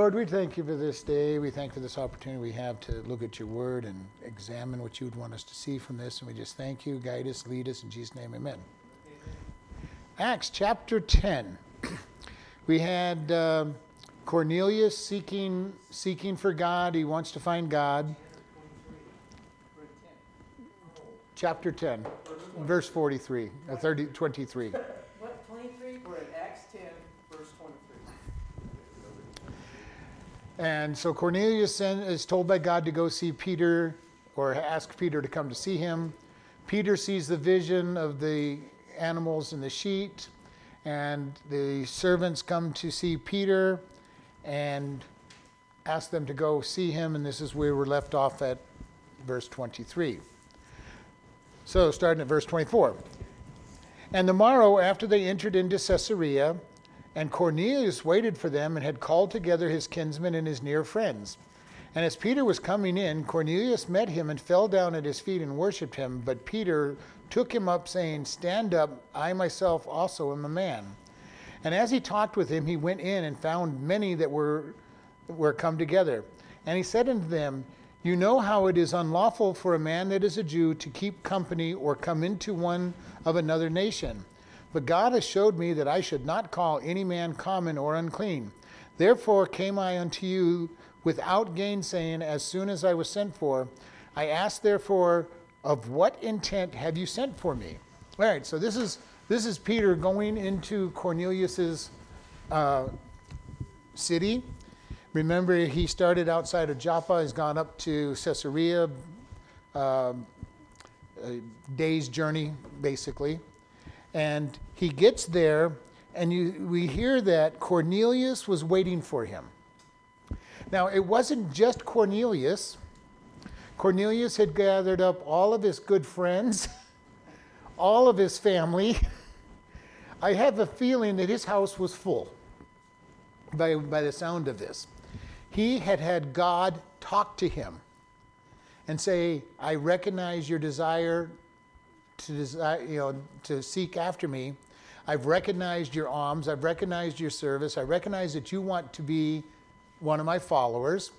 Lord, we thank you for this day. We thank you for this opportunity we have to look at your word and examine what you would want us to see from this. And we just thank you, guide us, lead us. In Jesus' name, amen. amen. Acts chapter 10. we had uh, Cornelius seeking, seeking for God. He wants to find God. Chapter 10, verse 43, uh, 30, 23. And so Cornelius is told by God to go see Peter or ask Peter to come to see him. Peter sees the vision of the animals in the sheet, and the servants come to see Peter and ask them to go see him. And this is where we're left off at verse 23. So, starting at verse 24. And the morrow, after they entered into Caesarea, and Cornelius waited for them and had called together his kinsmen and his near friends. And as Peter was coming in, Cornelius met him and fell down at his feet and worshipped him. But Peter took him up, saying, Stand up, I myself also am a man. And as he talked with him, he went in and found many that were, were come together. And he said unto them, You know how it is unlawful for a man that is a Jew to keep company or come into one of another nation. But God has showed me that I should not call any man common or unclean. Therefore came I unto you without gainsaying as soon as I was sent for. I asked therefore, of what intent have you sent for me? All right, so this is this is Peter going into Cornelius's uh, city. Remember, he started outside of Joppa. He's gone up to Caesarea, uh, a day's journey, basically. And he gets there, and you, we hear that Cornelius was waiting for him. Now, it wasn't just Cornelius. Cornelius had gathered up all of his good friends, all of his family. I have a feeling that his house was full by, by the sound of this. He had had God talk to him and say, I recognize your desire to desire, you know, to seek after me. I've recognized your alms. I've recognized your service. I recognize that you want to be one of my followers.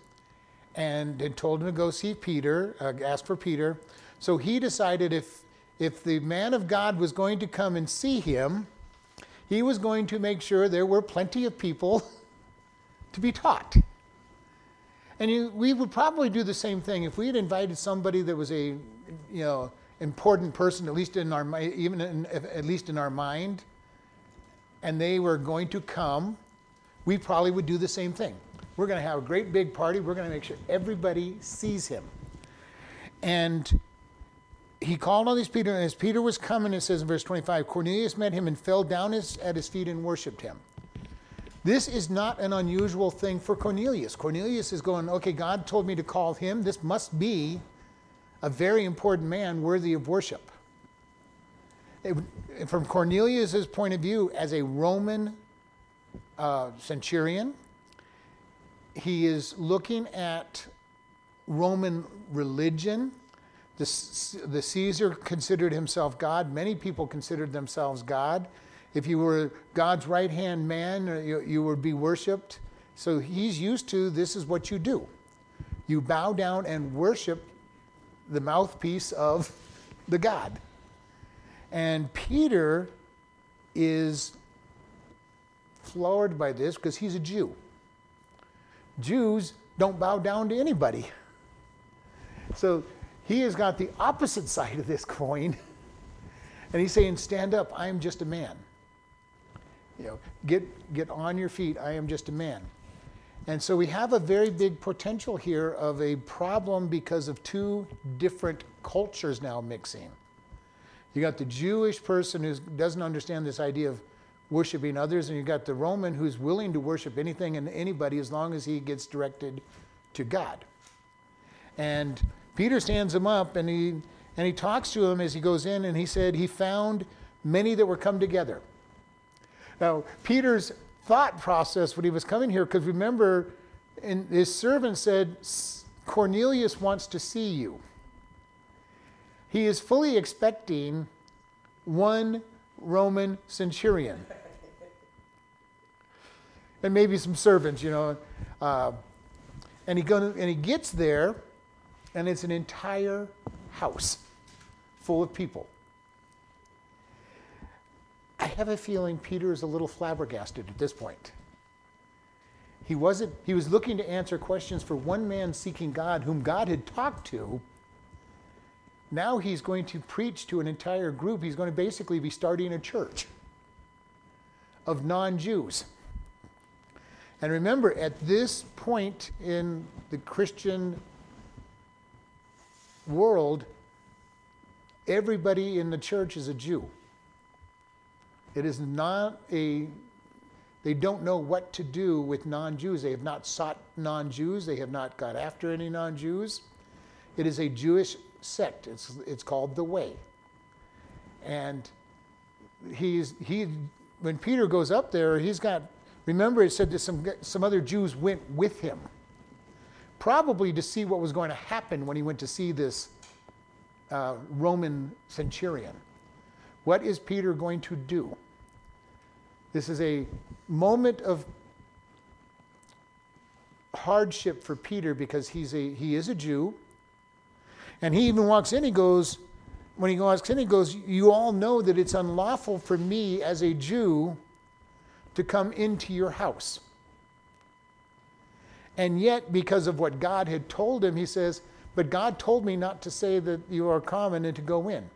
And had told him to go see Peter, uh, ask for Peter. So he decided if if the man of God was going to come and see him, he was going to make sure there were plenty of people to be taught. And you, we would probably do the same thing if we had invited somebody that was a, you know, important person, at least in our even in, at least in our mind, and they were going to come, we probably would do the same thing. We're going to have a great big party. We're going to make sure everybody sees him. And he called on these Peter, and as Peter was coming, it says in verse 25, Cornelius met him and fell down his, at his feet and worshipped him. This is not an unusual thing for Cornelius. Cornelius is going, okay, God told me to call him. This must be a very important man worthy of worship. It, from Cornelius' point of view, as a Roman uh, centurion, he is looking at Roman religion. The, the Caesar considered himself God. Many people considered themselves God. If you were God's right hand man, uh, you, you would be worshiped. So he's used to this is what you do. You bow down and worship the mouthpiece of the God. And Peter is floored by this because he's a Jew. Jews don't bow down to anybody. So he has got the opposite side of this coin. And he's saying, Stand up, I am just a man. You know, get, get on your feet, I am just a man. And so we have a very big potential here of a problem because of two different cultures now mixing. You got the Jewish person who doesn't understand this idea of worshiping others, and you got the Roman who's willing to worship anything and anybody as long as he gets directed to God. And Peter stands him up and he and he talks to him as he goes in and he said he found many that were come together. Now, Peter's thought process when he was coming here, because remember, and his servant said, Cornelius wants to see you. He is fully expecting one Roman centurion. and maybe some servants, you know. Uh, and, he goes, and he gets there, and it's an entire house full of people. I have a feeling Peter is a little flabbergasted at this point. He wasn't he was looking to answer questions for one man seeking God whom God had talked to. Now he's going to preach to an entire group. He's going to basically be starting a church of non-Jews. And remember, at this point in the Christian world, everybody in the church is a Jew. It is not a, they don't know what to do with non Jews. They have not sought non Jews, they have not got after any non Jews. It is a Jewish sect, it's, it's called the Way. And he's, he, when Peter goes up there, he's got, remember it said that some, some other Jews went with him, probably to see what was going to happen when he went to see this uh, Roman centurion. What is Peter going to do? This is a moment of hardship for Peter because he's a, he is a Jew. And he even walks in, he goes, when he walks in, he goes, You all know that it's unlawful for me as a Jew to come into your house. And yet, because of what God had told him, he says, But God told me not to say that you are common and to go in.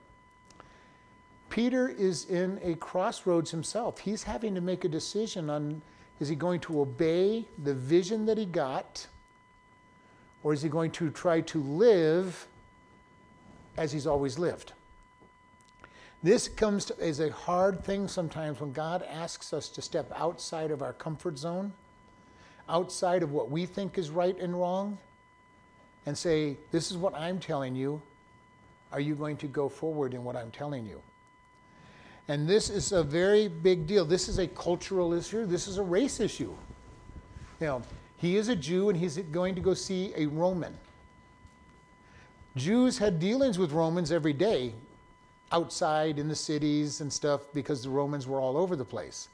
Peter is in a crossroads himself. He's having to make a decision on is he going to obey the vision that he got, or is he going to try to live as he's always lived? This comes as a hard thing sometimes when God asks us to step outside of our comfort zone, outside of what we think is right and wrong, and say, This is what I'm telling you. Are you going to go forward in what I'm telling you? And this is a very big deal. This is a cultural issue. This is a race issue. Know, he is a Jew and he's going to go see a Roman. Jews had dealings with Romans every day outside in the cities and stuff because the Romans were all over the place.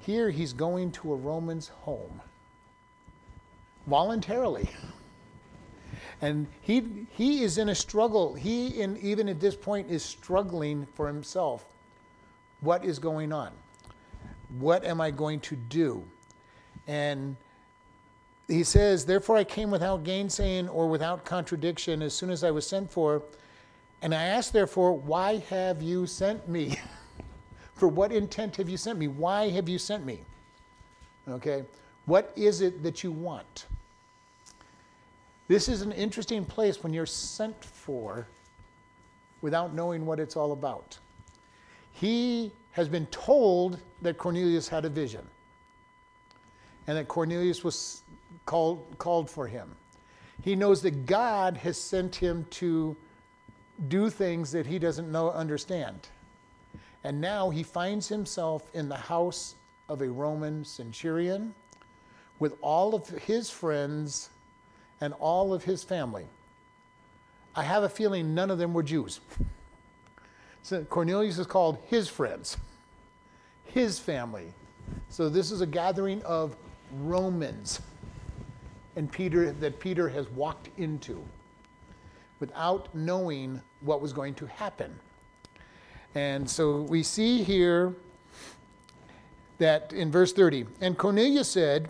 Here he's going to a Roman's home voluntarily. And he, he is in a struggle. He, in, even at this point, is struggling for himself what is going on? What am I going to do? And he says, Therefore I came without gainsaying or without contradiction as soon as I was sent for. And I asked, therefore, why have you sent me? for what intent have you sent me? Why have you sent me? Okay? What is it that you want? This is an interesting place when you're sent for without knowing what it's all about. He has been told that Cornelius had a vision and that Cornelius was called, called for him. He knows that God has sent him to do things that he doesn't know understand. And now he finds himself in the house of a Roman centurion with all of his friends and all of his family. I have a feeling none of them were Jews. So Cornelius is called his friends, his family. So this is a gathering of Romans and Peter that Peter has walked into without knowing what was going to happen. And so we see here that in verse 30, and Cornelius said,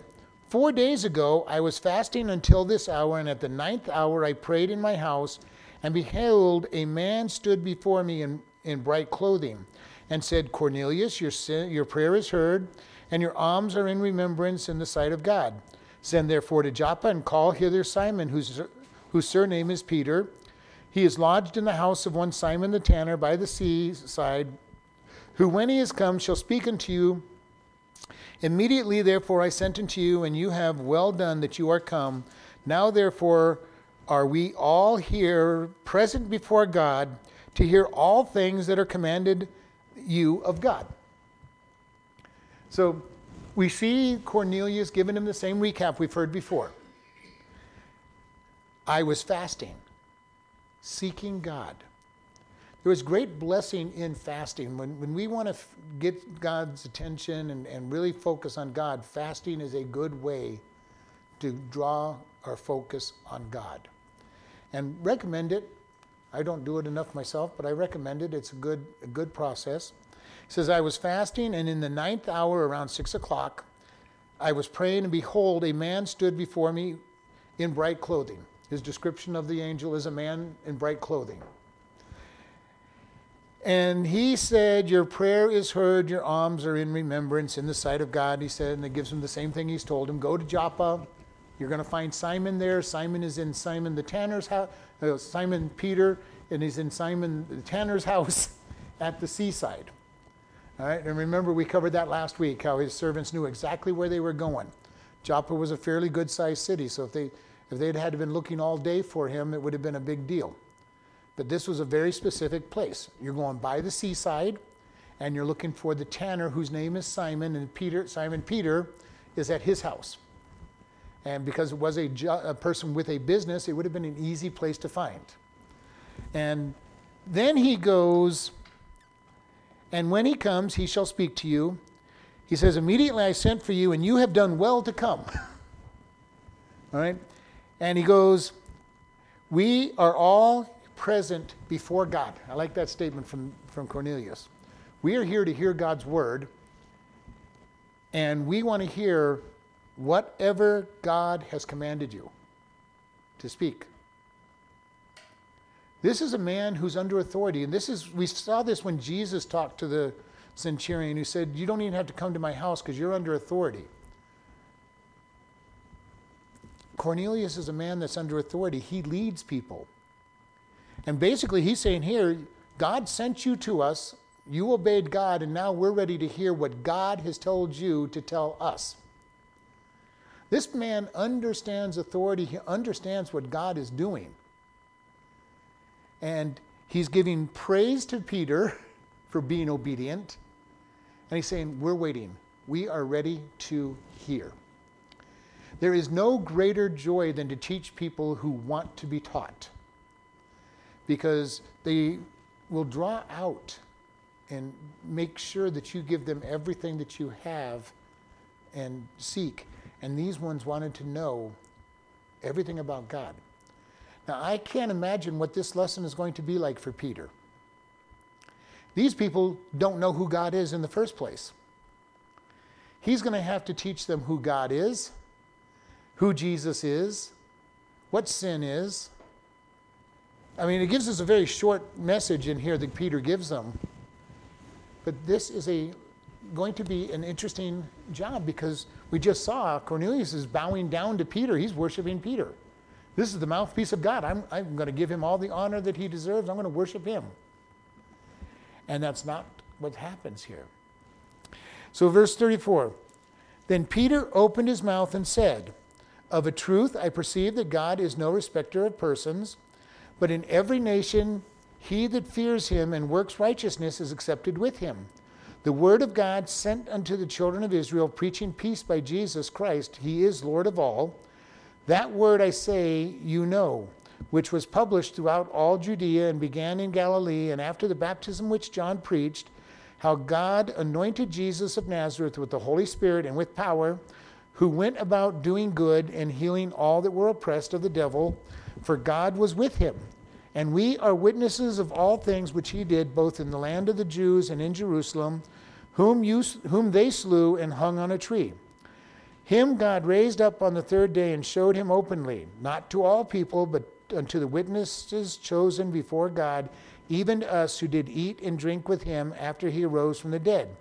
Four days ago I was fasting until this hour, and at the ninth hour I prayed in my house, and behold, a man stood before me in in bright clothing, and said, Cornelius, your, sin, your prayer is heard, and your alms are in remembrance in the sight of God. Send therefore to Joppa and call hither Simon, whose, whose surname is Peter. He is lodged in the house of one Simon the tanner by the seaside, who when he is come shall speak unto you. Immediately therefore I sent unto you, and you have well done that you are come. Now therefore are we all here present before God to hear all things that are commanded you of God. So we see Cornelius giving him the same recap we've heard before. I was fasting, seeking God. There was great blessing in fasting. When, when we want to f- get God's attention and, and really focus on God, fasting is a good way to draw our focus on God. And recommend it. I don't do it enough myself, but I recommend it. It's a good, a good process. Says, I was fasting, and in the ninth hour, around six o'clock, I was praying, and behold, a man stood before me in bright clothing. His description of the angel is a man in bright clothing. And he said, Your prayer is heard, your alms are in remembrance in the sight of God. He said, and it gives him the same thing he's told him go to Joppa. You're going to find Simon there. Simon is in Simon the tanner's house, Simon Peter, and he's in Simon tanner's house at the seaside. All right, and remember we covered that last week how his servants knew exactly where they were going. Joppa was a fairly good sized city, so if they if they'd had been looking all day for him, it would have been a big deal. But this was a very specific place. You're going by the seaside, and you're looking for the tanner whose name is Simon, and Peter, Simon Peter, is at his house. And because it was a, a person with a business, it would have been an easy place to find. And then he goes, and when he comes, he shall speak to you. He says, Immediately I sent for you, and you have done well to come. all right? And he goes, We are all present before God. I like that statement from, from Cornelius. We are here to hear God's word, and we want to hear whatever God has commanded you to speak. This is a man who's under authority, and this is we saw this when Jesus talked to the centurion who said, "You don't even have to come to my house because you're under authority." Cornelius is a man that's under authority. He leads people. And basically, he's saying here, God sent you to us, you obeyed God, and now we're ready to hear what God has told you to tell us. This man understands authority, he understands what God is doing. And he's giving praise to Peter for being obedient. And he's saying, We're waiting. We are ready to hear. There is no greater joy than to teach people who want to be taught because they will draw out and make sure that you give them everything that you have and seek. And these ones wanted to know everything about God. Now, I can't imagine what this lesson is going to be like for Peter. These people don't know who God is in the first place. He's going to have to teach them who God is, who Jesus is, what sin is, I mean, it gives us a very short message in here that Peter gives them. But this is a going to be an interesting job because we just saw Cornelius is bowing down to Peter. He's worshiping Peter. This is the mouthpiece of God. I'm, I'm going to give him all the honor that he deserves. I'm going to worship him. And that's not what happens here. So, verse 34 Then Peter opened his mouth and said, Of a truth, I perceive that God is no respecter of persons. But in every nation, he that fears him and works righteousness is accepted with him. The word of God sent unto the children of Israel, preaching peace by Jesus Christ, he is Lord of all. That word I say, you know, which was published throughout all Judea and began in Galilee, and after the baptism which John preached, how God anointed Jesus of Nazareth with the Holy Spirit and with power, who went about doing good and healing all that were oppressed of the devil for God was with him. And we are witnesses of all things which he did, both in the land of the Jews and in Jerusalem, whom, you, whom they slew and hung on a tree. Him God raised up on the third day and showed him openly, not to all people, but unto the witnesses chosen before God, even to us who did eat and drink with him after he arose from the dead.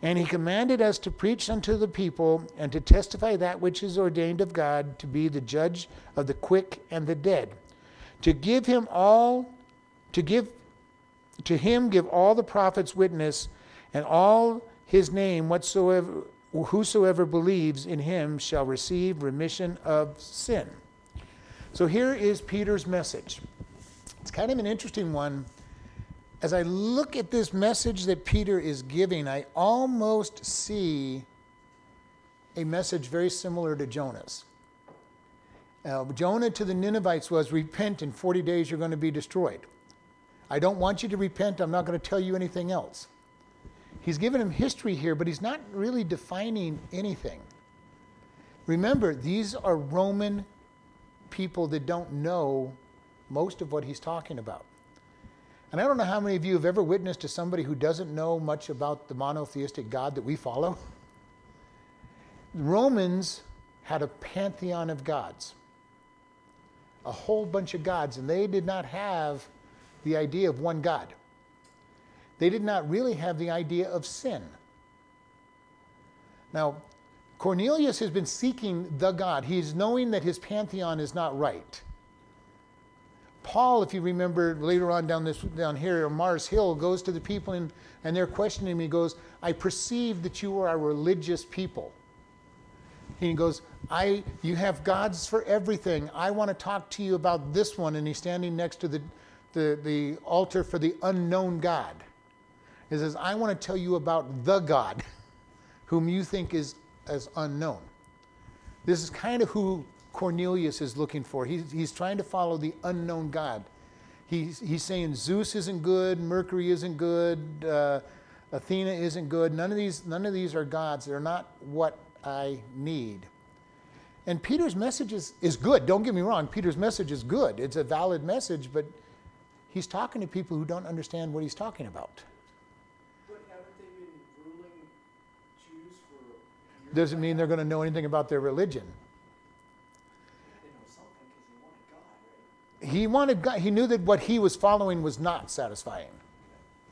And he commanded us to preach unto the people and to testify that which is ordained of God to be the judge of the quick and the dead. To give him all, to give to him give all the prophets witness, and all his name whatsoever whosoever believes in him shall receive remission of sin. So here is Peter's message. It's kind of an interesting one as I look at this message that Peter is giving, I almost see a message very similar to Jonah's. Uh, Jonah to the Ninevites was, Repent, in 40 days you're going to be destroyed. I don't want you to repent, I'm not going to tell you anything else. He's given him history here, but he's not really defining anything. Remember, these are Roman people that don't know most of what he's talking about. And I don't know how many of you have ever witnessed to somebody who doesn't know much about the monotheistic God that we follow. The Romans had a pantheon of gods, a whole bunch of gods, and they did not have the idea of one God. They did not really have the idea of sin. Now, Cornelius has been seeking the God. He's knowing that his pantheon is not right. Paul, if you remember later on down this down here on Mars Hill, goes to the people and, and they're questioning him. He goes, I perceive that you are a religious people. He goes, I you have gods for everything. I want to talk to you about this one. And he's standing next to the, the, the altar for the unknown God. He says, I want to tell you about the God whom you think is as unknown. This is kind of who Cornelius is looking for. He's, he's trying to follow the unknown God. He's, he's saying Zeus isn't good, Mercury isn't good, uh, Athena isn't good. None of, these, none of these are gods. They're not what I need. And Peter's message is, is good. Don't get me wrong. Peter's message is good. It's a valid message, but he's talking to people who don't understand what he's talking about. But haven't they been ruling Jews for years? Doesn't mean they're going to know anything about their religion. They know something because he wanted God, he wanted God, he knew that what he was following was not satisfying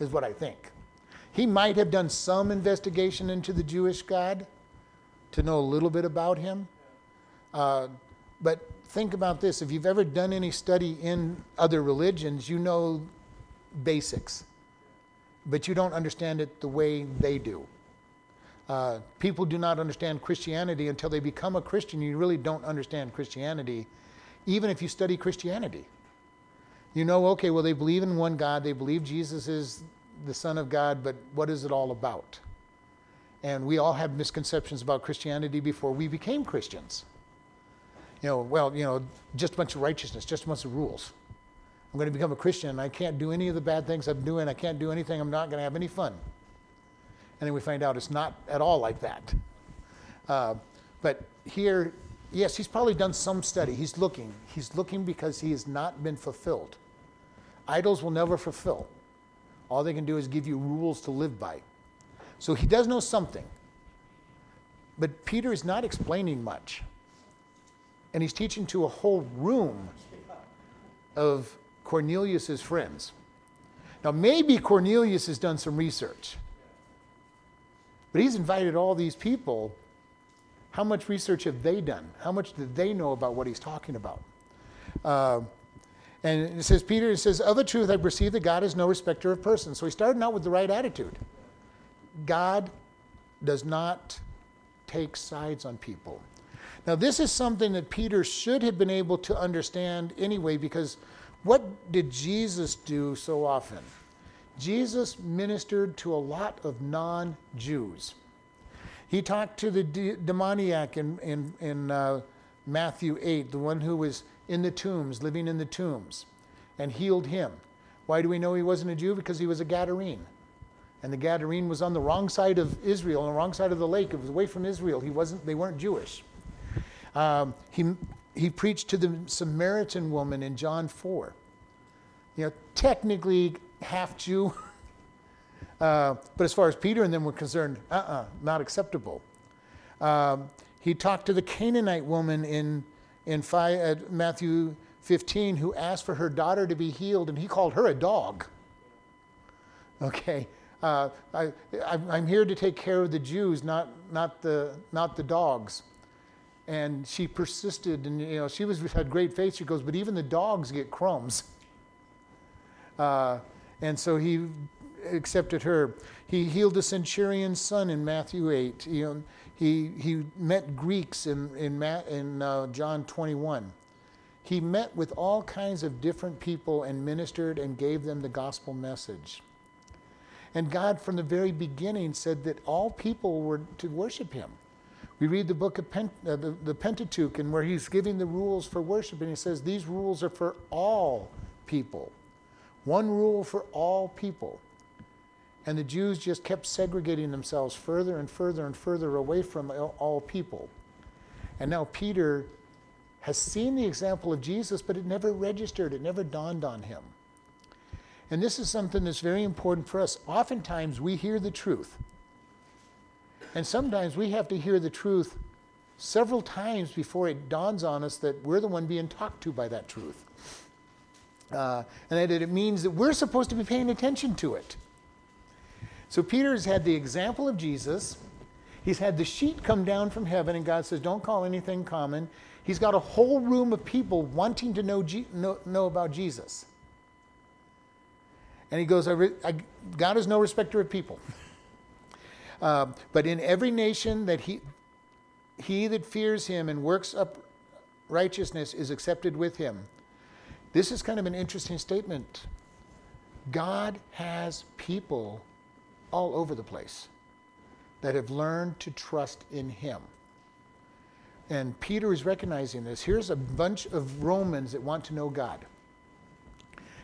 is what i think he might have done some investigation into the jewish god to know a little bit about him. Uh, but think about this. If you've ever done any study in other religions you know basics but you don't understand it the way they do. Uh, people do not understand christianity until they become a christian. You really don't understand christianity even if you study Christianity. You know, okay, well, they believe in one God, they believe Jesus is the Son of God, but what is it all about? And we all have misconceptions about Christianity before we became Christians. You know, well, you know, just a bunch of righteousness, just a bunch of rules. I'm going to become a Christian, and I can't do any of the bad things I'm doing, I can't do anything, I'm not going to have any fun. And then we find out it's not at all like that. Uh, but here, yes, he's probably done some study. He's looking. He's looking because he has not been fulfilled. Idols will never fulfill. All they can do is give you rules to live by. So he does know something. But Peter is not explaining much. And he's teaching to a whole room of Cornelius's friends. Now, maybe Cornelius has done some research. But he's invited all these people how much research have they done? How much do they know about what he's talking about? Uh, and it says, Peter, it says, Of a truth I perceive that God is no respecter of persons. So he started out with the right attitude. God does not take sides on people. Now, this is something that Peter should have been able to understand anyway, because what did Jesus do so often? Jesus ministered to a lot of non Jews. He talked to the de- demoniac in, in, in uh, Matthew 8, the one who was in the tombs, living in the tombs, and healed him. Why do we know he wasn't a Jew? Because he was a Gadarene. And the Gadarene was on the wrong side of Israel, on the wrong side of the lake. It was away from Israel. He wasn't, they weren't Jewish. Um, he, he preached to the Samaritan woman in John 4. You know, technically half Jew. Uh, but as far as Peter and them were concerned, uh uh-uh, uh not acceptable. Um, he talked to the Canaanite woman in, in uh, Matthew 15 who asked for her daughter to be healed, and he called her a dog. Okay, uh, I, am here to take care of the Jews, not, not, the, not the dogs. And she persisted, and you know she was had great faith. She goes, but even the dogs get crumbs. Uh, and so he accepted her. He healed the centurion's son in Matthew 8. You know, he, he met Greeks in, in, Ma- in uh, John 21. He met with all kinds of different people and ministered and gave them the gospel message. And God, from the very beginning, said that all people were to worship him. We read the book of Pent- uh, the, the Pentateuch, and where he's giving the rules for worship, and he says these rules are for all people. One rule for all people. And the Jews just kept segregating themselves further and further and further away from all people. And now Peter has seen the example of Jesus, but it never registered, it never dawned on him. And this is something that's very important for us. Oftentimes we hear the truth. And sometimes we have to hear the truth several times before it dawns on us that we're the one being talked to by that truth. Uh, and that it means that we're supposed to be paying attention to it. So Peter's had the example of Jesus. He's had the sheet come down from heaven, and God says, Don't call anything common. He's got a whole room of people wanting to know, know, know about Jesus. And he goes, I re- I, God is no respecter of people. uh, but in every nation that he, he that fears him and works up righteousness is accepted with him. This is kind of an interesting statement. God has people all over the place that have learned to trust in him. And Peter is recognizing this. Here's a bunch of Romans that want to know God.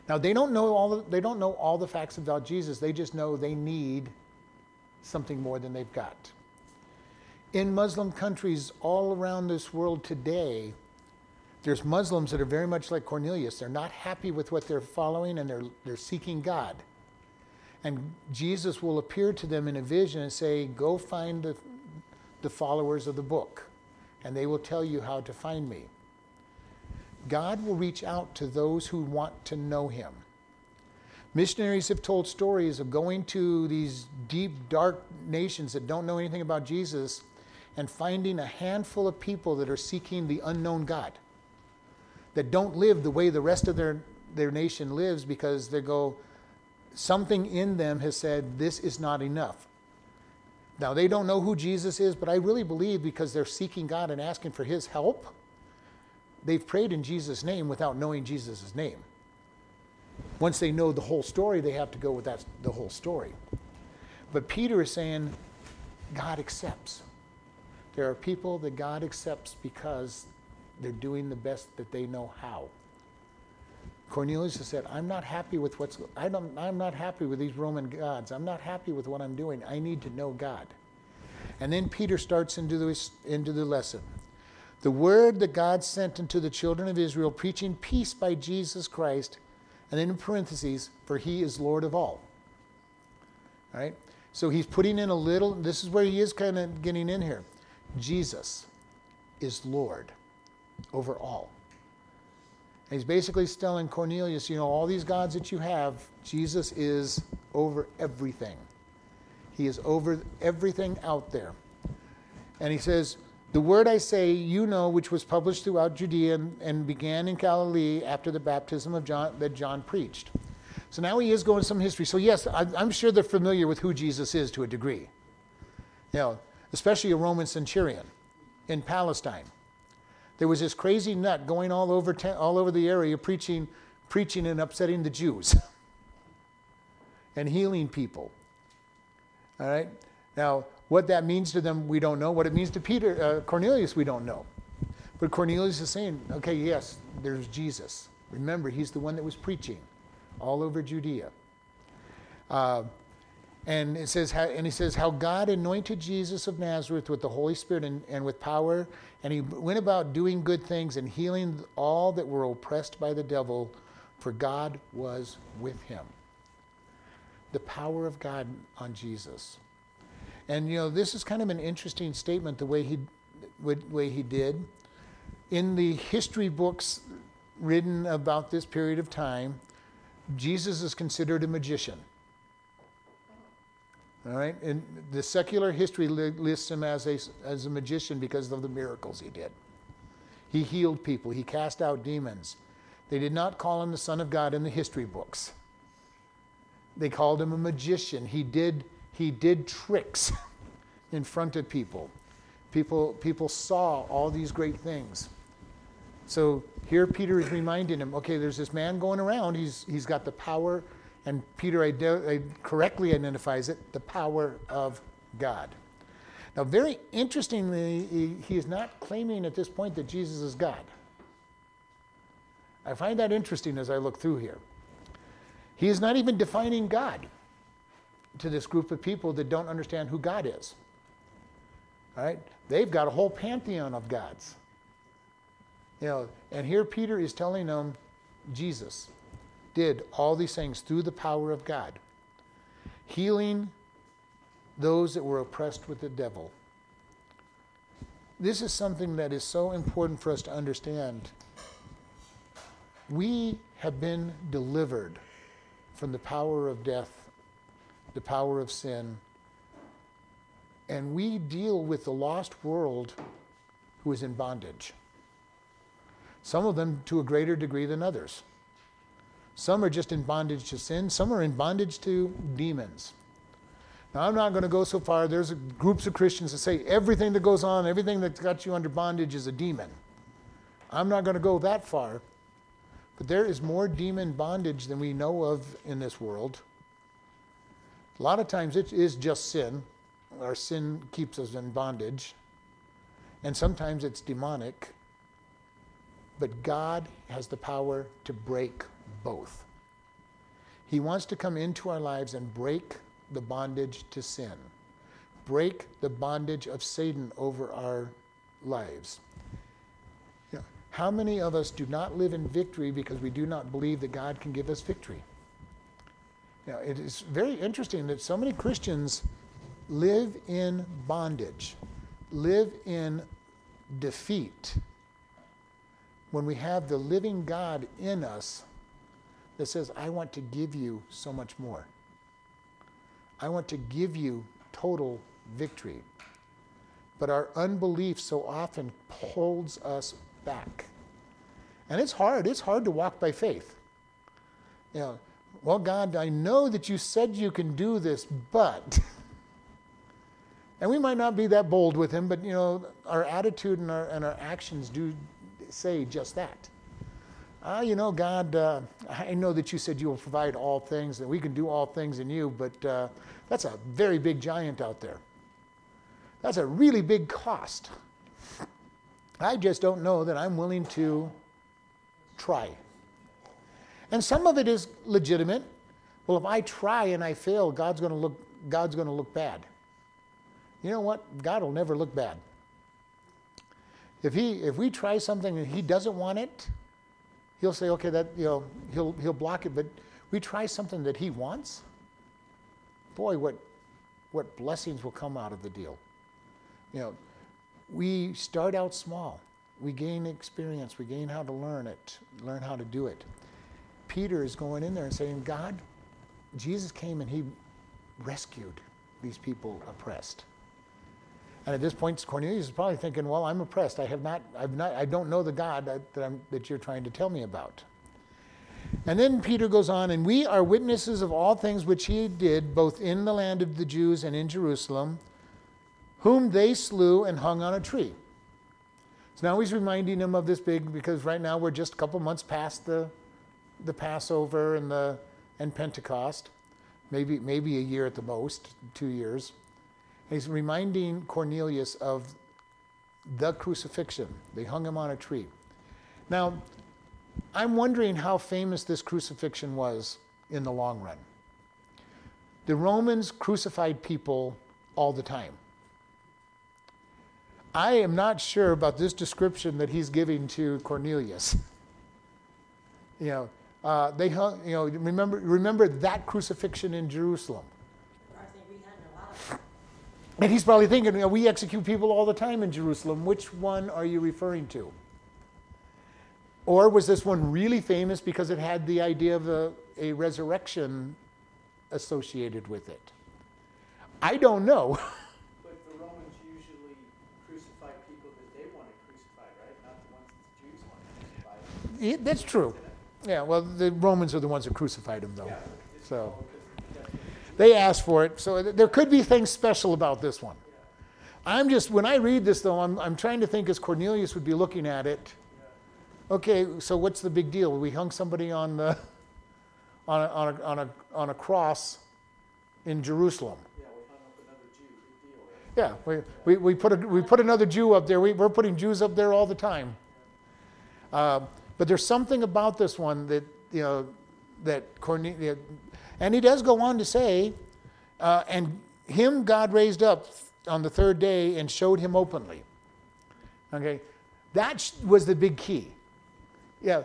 Now they don't know all the, they don't know all the facts about Jesus. They just know they need something more than they've got. In Muslim countries all around this world today, there's Muslims that are very much like Cornelius. They're not happy with what they're following and they're, they're seeking God. And Jesus will appear to them in a vision and say, Go find the, the followers of the book, and they will tell you how to find me. God will reach out to those who want to know him. Missionaries have told stories of going to these deep, dark nations that don't know anything about Jesus and finding a handful of people that are seeking the unknown God, that don't live the way the rest of their, their nation lives because they go, something in them has said, This is not enough. Now, they don't know who Jesus is, but I really believe because they're seeking God and asking for his help they've prayed in Jesus' name without knowing Jesus' name. Once they know the whole story, they have to go with that, the whole story. But Peter is saying, God accepts. There are people that God accepts because they're doing the best that they know how. Cornelius has said, I'm not happy with what's, I don't, I'm not happy with these Roman gods. I'm not happy with what I'm doing. I need to know God. And then Peter starts into the, into the lesson the word that God sent unto the children of Israel, preaching peace by Jesus Christ, and then in parentheses, for he is Lord of all. All right? So he's putting in a little, this is where he is kind of getting in here. Jesus is Lord over all. And he's basically telling Cornelius, you know, all these gods that you have, Jesus is over everything. He is over everything out there. And he says, the word I say, you know, which was published throughout Judea and, and began in Galilee after the baptism of John that John preached. So now he is going some history. So yes, I, I'm sure they're familiar with who Jesus is to a degree. You know, especially a Roman centurion in Palestine. There was this crazy nut going all over, all over the area preaching, preaching and upsetting the Jews and healing people. All right? Now, what that means to them, we don't know. What it means to Peter, uh, Cornelius, we don't know. But Cornelius is saying, okay, yes, there's Jesus. Remember, he's the one that was preaching all over Judea. Uh, and it says, how, and he says how God anointed Jesus of Nazareth with the Holy Spirit and, and with power, and he went about doing good things and healing all that were oppressed by the devil, for God was with him. The power of God on Jesus. And you know, this is kind of an interesting statement the way he, way he did. In the history books written about this period of time, Jesus is considered a magician. All right, and the secular history lists him as a, as a magician because of the miracles he did. He healed people, he cast out demons. They did not call him the Son of God in the history books. They called him a magician. He did he did tricks in front of people. People, people saw all these great things. So here Peter is reminding him, okay, there's this man going around. He's, he's got the power, and Peter ide- uh, correctly identifies it, the power of God. Now, very interestingly, he is not claiming at this point that Jesus is God. I find that interesting as I look through here. He is not even defining God to this group of people that don't understand who God is. Right? They've got a whole pantheon of gods. You know, and here Peter is telling them Jesus did all these things through the power of God, healing those that were oppressed with the devil. This is something that is so important for us to understand. We have been delivered from the power of death, the power of sin, and we deal with the lost world who is in bondage. Some of them to a greater degree than others. Some are just in bondage to sin, some are in bondage to demons. Now, I'm not going to go so far. There's groups of Christians that say everything that goes on, everything that's got you under bondage is a demon. I'm not going to go that far. But there is more demon bondage than we know of in this world. A lot of times it is just sin. Our sin keeps us in bondage. And sometimes it's demonic. But God has the power to break both. He wants to come into our lives and break the bondage to sin, break the bondage of Satan over our lives. How many of us do not live in victory because we do not believe that God can give us victory? Now, it is very interesting that so many Christians live in bondage, live in defeat, when we have the living God in us that says, I want to give you so much more. I want to give you total victory. But our unbelief so often holds us back. And it's hard. It's hard to walk by faith. You know, well, God, I know that you said you can do this, but. And we might not be that bold with him, but you know, our attitude and our, and our actions do say just that. Ah, you know, God, uh, I know that you said you will provide all things, that we can do all things in you, but uh, that's a very big giant out there. That's a really big cost. I just don't know that I'm willing to try. And some of it is legitimate. Well, if I try and I fail, God's going to look God's going to look bad. You know what? God will never look bad. If he if we try something and he doesn't want it, he'll say, okay, that you know, he'll he'll block it. But we try something that he wants, boy, what what blessings will come out of the deal. You know, we start out small. We gain experience. We gain how to learn it, learn how to do it. Peter is going in there and saying, God, Jesus came and he rescued these people oppressed. And at this point, Cornelius is probably thinking, "Well, I'm oppressed. I have not. I've not. I don't know the God that, that, that you're trying to tell me about." And then Peter goes on, and we are witnesses of all things which he did, both in the land of the Jews and in Jerusalem, whom they slew and hung on a tree. So now he's reminding them of this big, because right now we're just a couple months past the, the Passover and the and Pentecost, maybe maybe a year at the most, two years. He's reminding Cornelius of the crucifixion. They hung him on a tree. Now, I'm wondering how famous this crucifixion was in the long run. The Romans crucified people all the time. I am not sure about this description that he's giving to Cornelius. You know, uh, they hung, you know, remember, remember that crucifixion in Jerusalem. And he's probably thinking, you know, we execute people all the time in Jerusalem. Which one are you referring to? Or was this one really famous because it had the idea of a, a resurrection associated with it? I don't know. But the Romans usually crucified people that they wanted crucified, right? Not the ones that the Jews wanted crucified. Yeah, That's true. Yeah, well, the Romans are the ones that crucified him, though. Yeah, So all because that's what they asked for it. So there could be things special about this one. I'm just, when I read this, though, I'm, I'm trying to think as Cornelius would be looking at it. Okay, so what's the big deal? We hung somebody on the, on a, on a, on a, on a cross in Jerusalem. Yeah, we hung up another Jew, big deal. right? Yeah, we, we, we, put a, we put another Jew up there. We, we're putting Jews up there all the time. Uh, but there's something about this one that, you know, that Cornelius, and he does go on to say, uh, and him God raised up on the third day and showed him openly. Okay, that was the big key. Yeah,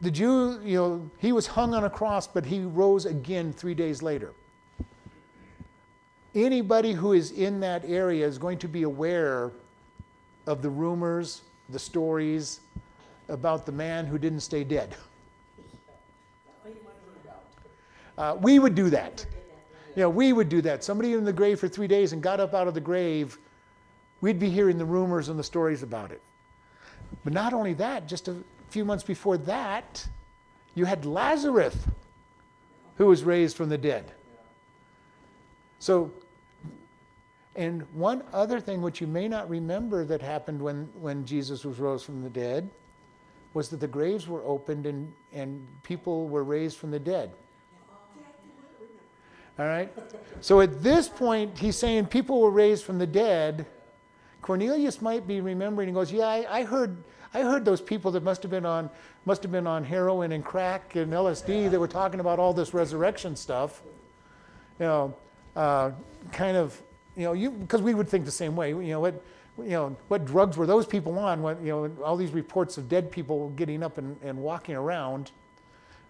the Jew, you know, he was hung on a cross, but he rose again three days later. Anybody who is in that area is going to be aware of the rumors, the stories about the man who didn't stay dead. Uh, we would do that. You know, we would do that. Somebody in the grave for three days and got up out of the grave, we'd be hearing the rumors and the stories about it. But not only that, just a few months before that, you had Lazarus who was raised from the dead. So, and one other thing which you may not remember that happened when, when Jesus was rose from the dead was that the graves were opened and, and people were raised from the dead. All right? So at this point, he's saying people were raised from the dead. Cornelius might be remembering and goes, Yeah, I, I heard I heard those people that must have been on must have been on heroin and crack and LSD that were talking about all this resurrection stuff. You know, uh, kind of, you know, you because we would think the same way. You know, what you know, what drugs were those people on? You know, all these reports of dead people getting up and, and walking around.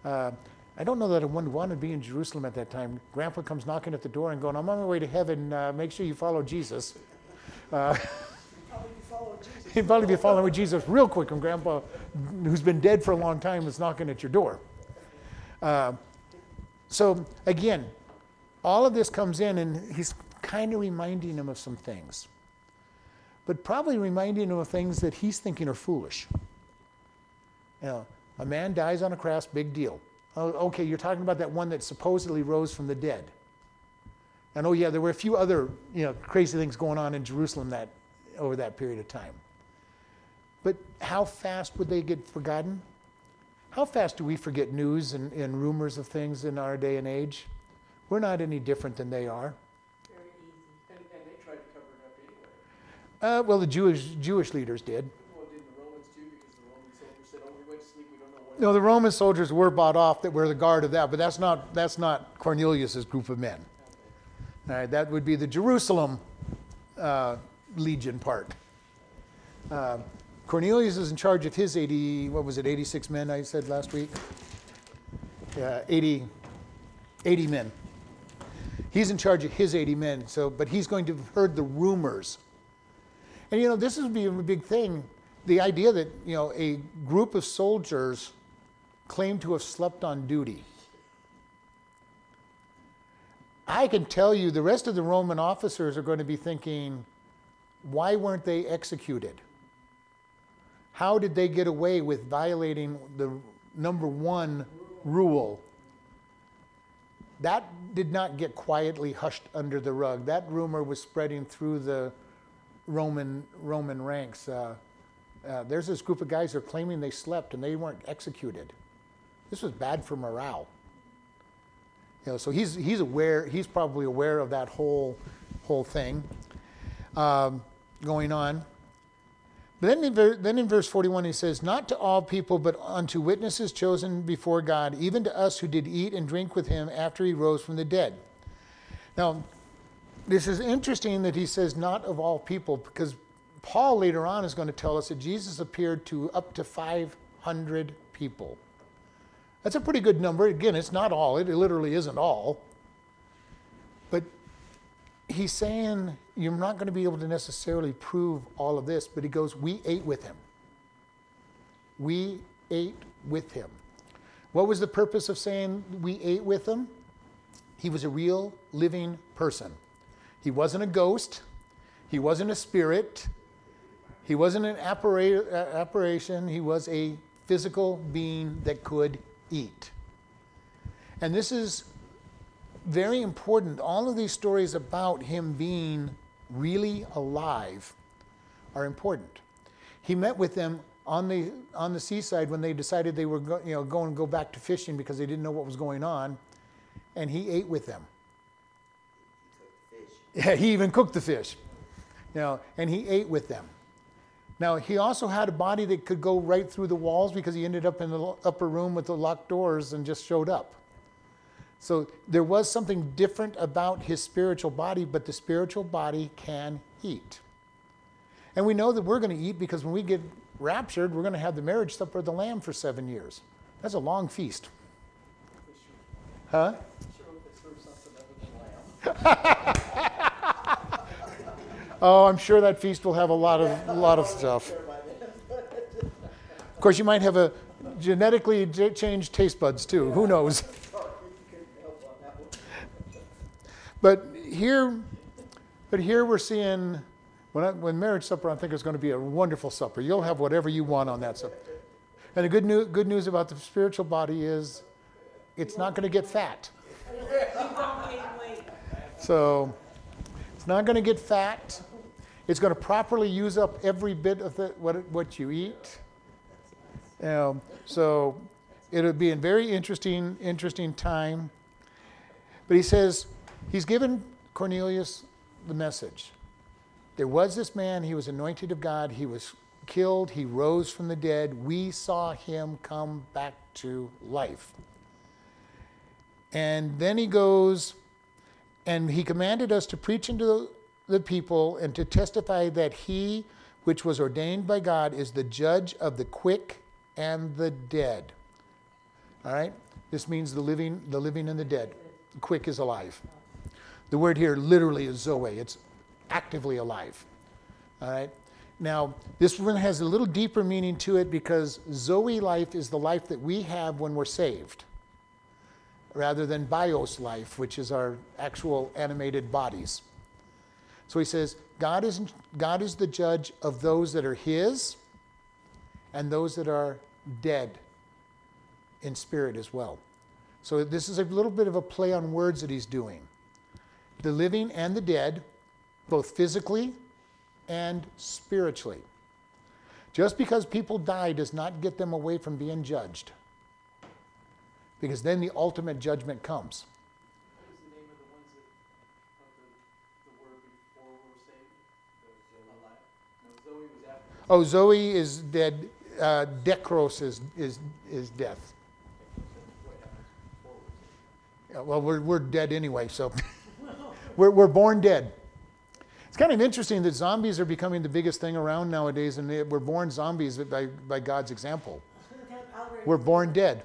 Uh, I don't know that I would want to be in Jerusalem at that time. Grandpa comes knocking at the door and going, I'm on my way to heaven. Uh, make sure you follow Jesus. Uh, He'd probably be following Jesus real quick when Grandpa, who's been dead for a long time, is knocking at your door. Uh, so again, all of this comes in, and he's kind of reminding him of some things, but probably reminding him of things that he's thinking are foolish. You know, a man dies on a cross, big deal. Oh, okay, you're talking about that one that supposedly rose from the dead. And oh yeah, there were a few other you know crazy things going on in Jerusalem that over that period of time. But how fast would they get forgotten? How fast do we forget news and, and rumors of things in our day and age? We're not any different than they are. Very easy. And, and they tried to cover it up anyway. Uh, well, the Jewish Jewish leaders did. Well, didn't the Romans too? Because the Roman soldiers said, "Oh, we went to sleep. We don't know what." No, the Roman soldiers were bought off that were the guard of that, but that's not that's not Cornelius's group of men. All right, that would be the Jerusalem uh, legion part. Uh, Cornelius is in charge of his 80, what was it, 86 men I said last week? Yeah, 80, 80 men. He's in charge of his 80 men, so, but he's going to have heard the rumors. And you know, this would be a big thing. The idea that, you know, a group of soldiers claim to have slept on duty. I can tell you the rest of the Roman officers are going to be thinking, why weren't they executed? How did they get away with violating the number one rule? That did not get quietly hushed under the rug. That rumor was spreading through the Roman Roman ranks. Uh, uh, there's this group of guys that are claiming they slept and they weren't executed. This was bad for morale. You know, so he's he's aware. He's probably aware of that whole whole thing um, going on. But then in, ver- then in verse 41, he says, Not to all people, but unto witnesses chosen before God, even to us who did eat and drink with him after he rose from the dead. Now, this is interesting that he says, Not of all people, because Paul later on is going to tell us that Jesus appeared to up to 500 people. That's a pretty good number. Again, it's not all, it literally isn't all. But he's saying you're not going to be able to necessarily prove all of this, but he goes, We ate with him. We ate with him. What was the purpose of saying we ate with him? He was a real living person. He wasn't a ghost, he wasn't a spirit, he wasn't an apparition, he was a physical being that could eat. And this is very important. All of these stories about him being really alive are important. He met with them on the on the seaside when they decided they were go, you know going to go back to fishing because they didn't know what was going on, and he ate with them. He even cooked the fish, you know, and he ate with them. Now he also had a body that could go right through the walls because he ended up in the upper room with the locked doors and just showed up. So there was something different about his spiritual body, but the spiritual body can eat. And we know that we're going to eat because when we get raptured, we're going to have the marriage supper of the Lamb for seven years. That's a long feast. Huh? Sure, if they serve something other than lamb. Oh, I'm sure that feast will have a lot of a lot of stuff. Of course, you might have a genetically changed taste buds too. Who knows? But here, but here we're seeing when I, when marriage supper, I think is going to be a wonderful supper. You'll have whatever you want on that supper. And the good news, good news about the spiritual body is, it's not going to get fat. So, it's not going to get fat. It's going to properly use up every bit of the, what what you eat. Um, so, it'll be a very interesting interesting time. But he says he's given Cornelius the message. There was this man, he was anointed of God, he was killed, he rose from the dead. We saw him come back to life. And then he goes, and he commanded us to preach unto the, the people and to testify that he, which was ordained by God, is the judge of the quick and the dead. All right? This means the living, the living and the dead. Quick is alive. The word here literally is zoe. It's actively alive. All right? Now, this one has a little deeper meaning to it because zoe life is the life that we have when we're saved, rather than bios life, which is our actual animated bodies. So he says, God is, God is the judge of those that are his and those that are dead in spirit as well. So this is a little bit of a play on words that he's doing. The living and the dead, both physically and spiritually. Just because people die does not get them away from being judged. Because then the ultimate judgment comes. What was the name of the ones that, of the, the word before we're saved? Alive. No, Zoe was after. Oh, Zoe is dead. Uh, Nekros is, is, is death. Yeah, well, we're, we're dead anyway, so we're, we're born dead. It's kind of interesting that zombies are becoming the biggest thing around nowadays, and they- we're born zombies by, by God's example. We're born dead.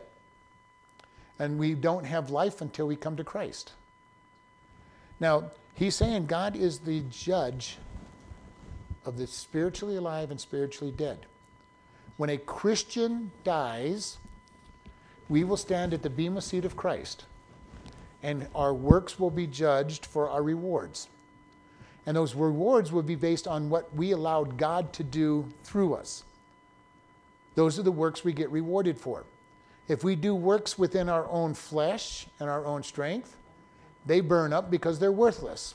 And we don't have life until we come to Christ. Now, he's saying God is the judge of the spiritually alive and spiritually dead. When a Christian dies, we will stand at the Bema seat of Christ, and our works will be judged for our rewards. And those rewards will be based on what we allowed God to do through us. Those are the works we get rewarded for. If we do works within our own flesh and our own strength, they burn up because they're worthless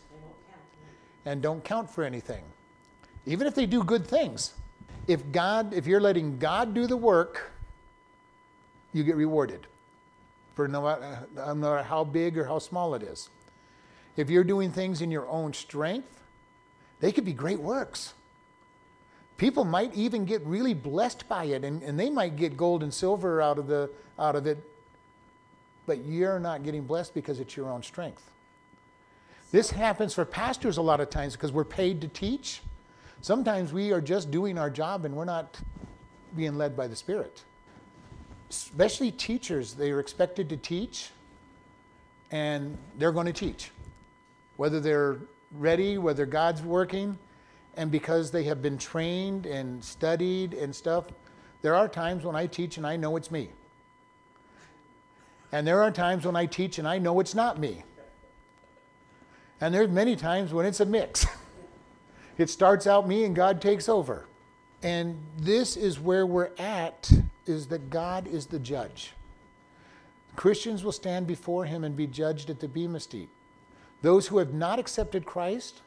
and don't count for anything. Even if they do good things. If God, if you're letting God do the work, you get rewarded for no matter, no matter how big or how small it is. If you're doing things in your own strength, they could be great works. People might even get really blessed by it and, and they might get gold and silver out of, the, out of it, but you're not getting blessed because it's your own strength. This happens for pastors a lot of times because we're paid to teach. Sometimes we are just doing our job and we're not being led by the Spirit. Especially teachers, they are expected to teach and they're going to teach. Whether they're ready, whether God's working, and because they have been trained and studied and stuff, there are times when I teach and I know it's me. And there are times when I teach and I know it's not me. And there's many times when it's a mix. it starts out me and God takes over. And this is where we're at is that God is the judge. Christians will stand before him and be judged at the Bema seat. Those who have not accepted Christ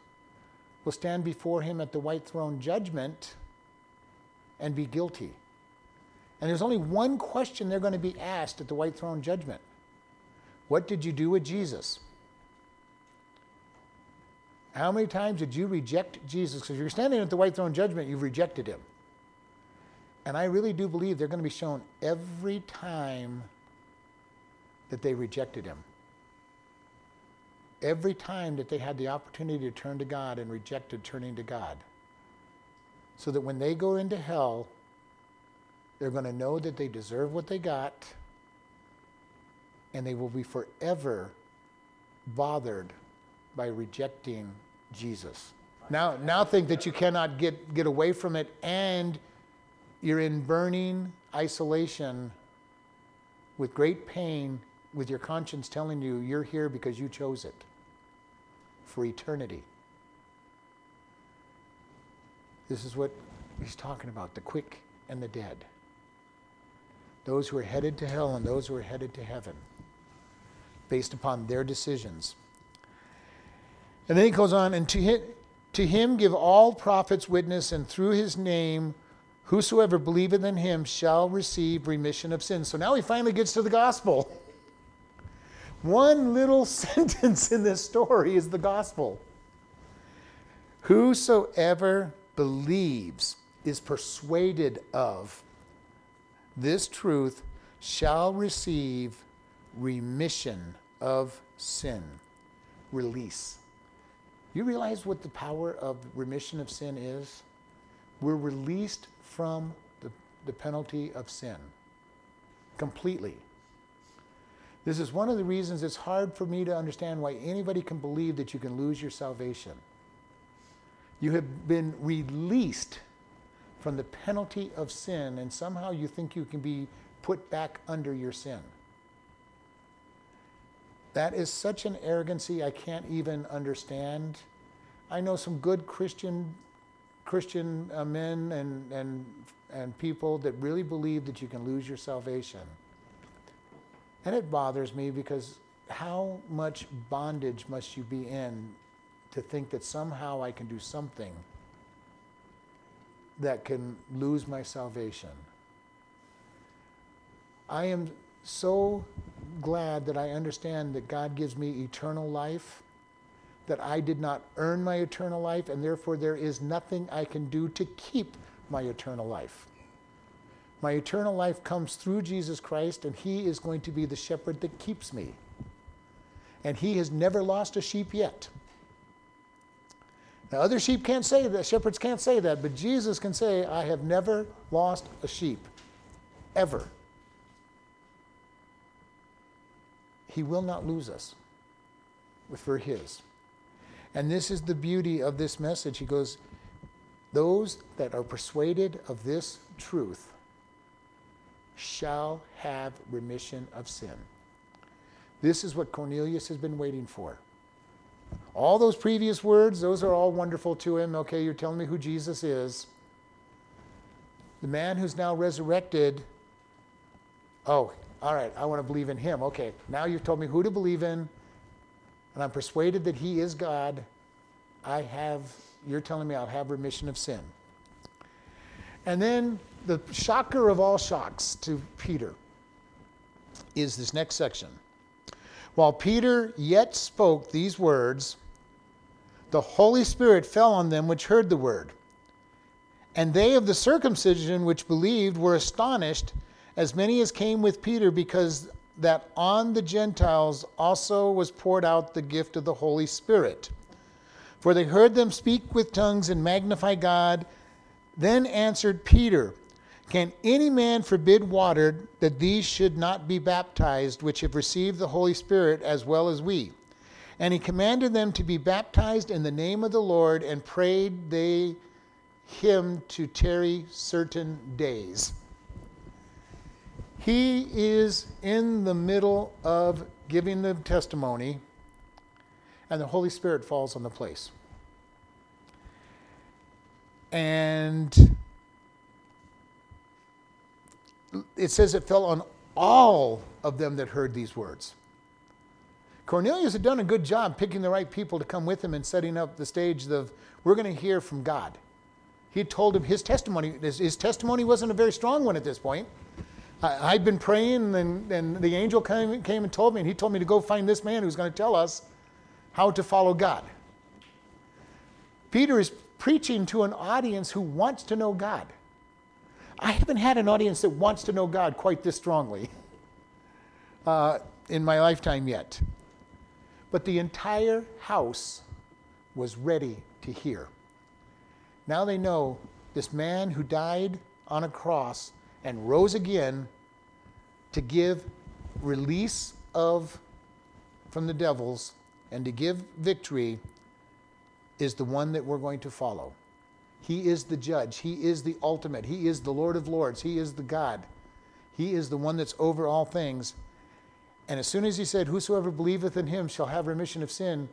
will stand before him at the white throne judgment and be guilty. And there's only one question they're going to be asked at the white throne judgment What did you do with Jesus? How many times did you reject Jesus? Because you're standing at the white throne judgment, you've rejected him. And I really do believe they're going to be shown every time that they rejected him. Every time that they had the opportunity to turn to God and rejected turning to God. So that when they go into hell, they're going to know that they deserve what they got and they will be forever bothered by rejecting Jesus. Now, now think that you cannot get, get away from it and you're in burning isolation with great pain, with your conscience telling you you're here because you chose it for eternity. This is what he's talking about the quick and the dead. Those who are headed to hell and those who are headed to heaven based upon their decisions. And then he goes on, and to him, to him give all prophets witness, and through his name, whosoever believeth in him shall receive remission of sins. So now he finally gets to the gospel. One little sentence in this story is the gospel. Whosoever believes, is persuaded of this truth, shall receive remission of sin, release. You realize what the power of remission of sin is? We're released from the, the penalty of sin completely. This is one of the reasons it's hard for me to understand why anybody can believe that you can lose your salvation. You have been released from the penalty of sin, and somehow you think you can be put back under your sin. That is such an arrogancy I can't even understand. I know some good Christian Christian uh, men and, and, and people that really believe that you can lose your salvation. And it bothers me because how much bondage must you be in to think that somehow I can do something that can lose my salvation? I am so glad that I understand that God gives me eternal life, that I did not earn my eternal life, and therefore there is nothing I can do to keep my eternal life. My eternal life comes through Jesus Christ, and He is going to be the shepherd that keeps me. And He has never lost a sheep yet. Now, other sheep can't say that, shepherds can't say that, but Jesus can say, I have never lost a sheep, ever. He will not lose us we're His. And this is the beauty of this message. He goes, Those that are persuaded of this truth shall have remission of sin. This is what Cornelius has been waiting for. All those previous words, those are all wonderful to him. Okay, you're telling me who Jesus is. The man who's now resurrected, oh, all right, I want to believe in him. Okay, now you've told me who to believe in, and I'm persuaded that he is God. I have, you're telling me I'll have remission of sin. And then the shocker of all shocks to Peter is this next section. While Peter yet spoke these words, the Holy Spirit fell on them which heard the word. And they of the circumcision which believed were astonished as many as came with Peter, because that on the Gentiles also was poured out the gift of the Holy Spirit. For they heard them speak with tongues and magnify God. Then answered Peter, Can any man forbid water that these should not be baptized, which have received the Holy Spirit as well as we? And he commanded them to be baptized in the name of the Lord, and prayed they him to tarry certain days. He is in the middle of giving the testimony, and the Holy Spirit falls on the place. And it says it fell on all of them that heard these words. Cornelius had done a good job picking the right people to come with him and setting up the stage of, we're going to hear from God. He told him his testimony, his, his testimony wasn't a very strong one at this point. I, had been praying, and, and the angel came, came and told me, and he told me to go find this man who's going to tell us how to follow God. Peter is preaching to an audience who wants to know God. I haven't had an audience that wants to know God quite this strongly uh, in my lifetime yet. But the entire house was ready to hear. Now they know this man who died on a cross and rose again to give release of from the devils and to give victory is the one that we're going to follow. He is the judge. He is the ultimate. He is the Lord of Lords. He is the God. He is the one that's over all things. And as soon as he said, Whosoever believeth in him shall have remission of sin,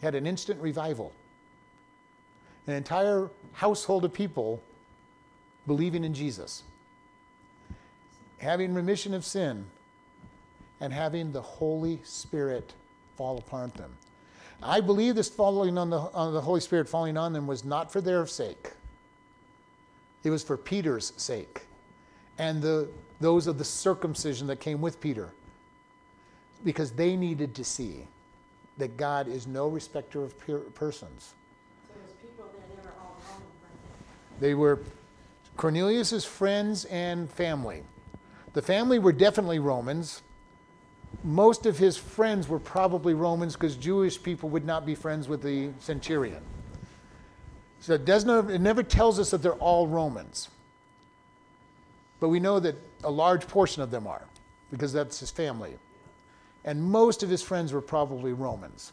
he had an instant revival. An entire household of people believing in Jesus, having remission of sin, and having the Holy Spirit fall upon them. I believe this falling on the, on the Holy Spirit falling on them was not for their sake. It was for Peter's sake and the, those of the circumcision that came with Peter because they needed to see that God is no respecter of persons. So there's people there, they were all Romans, They were Cornelius's friends and family. The family were definitely Romans most of his friends were probably Romans because Jewish people would not be friends with the centurion. So it, doesn't, it never tells us that they're all Romans. But we know that a large portion of them are because that's his family. And most of his friends were probably Romans.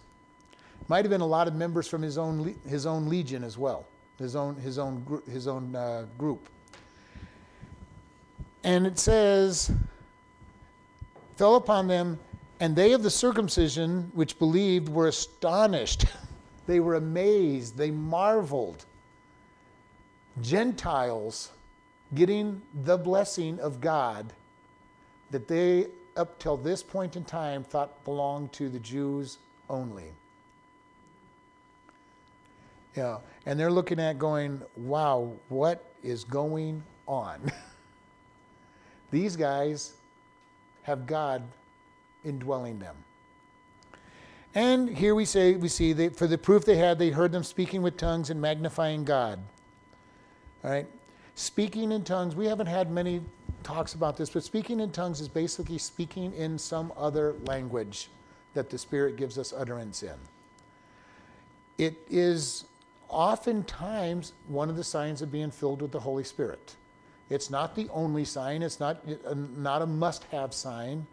Might have been a lot of members from his own, his own legion as well, his own, his own, his own uh, group. And it says, fell upon them, and they of the circumcision which believed were astonished. they were amazed. They marveled. Gentiles getting the blessing of God that they, up till this point in time, thought belonged to the Jews only. Yeah, and they're looking at going, wow, what is going on? These guys have God indwelling them. And here we say we see that for the proof they had, they heard them speaking with tongues and magnifying God. All right, speaking in tongues. We haven't had many talks about this, but speaking in tongues is basically speaking in some other language that the Spirit gives us utterance in. It is oftentimes one of the signs of being filled with the Holy Spirit. It's not the only sign, it's not, uh, not a must have sign.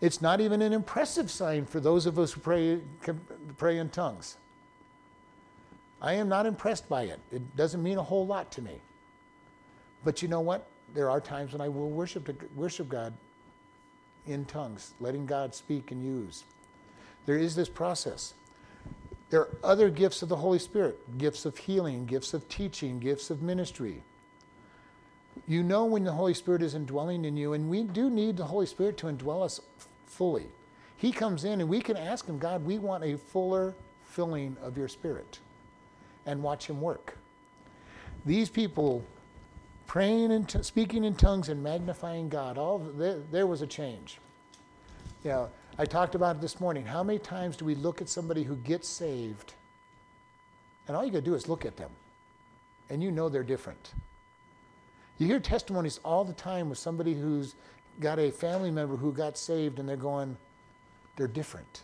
It's not even an impressive sign for those of us who pray, pray in tongues. I am not impressed by it. It doesn't mean a whole lot to me. But you know what? There are times when I will worship, worship God in tongues, letting God speak and use. There is this process. There are other gifts of the Holy Spirit gifts of healing, gifts of teaching, gifts of ministry you know when the Holy Spirit is indwelling in you, and we do need the Holy Spirit to indwell us fully. He comes in and we can ask Him, God, we want a fuller filling of your Spirit, and watch Him work. These people praying and t- speaking in tongues and magnifying God, all there, was a change. Yeah, I talked about it this morning. How many times do we look at somebody who gets saved, and all you got to do is look at them, and you know they're different. You hear testimonies all the time with somebody who's got a family member who got saved and they're going, they're different.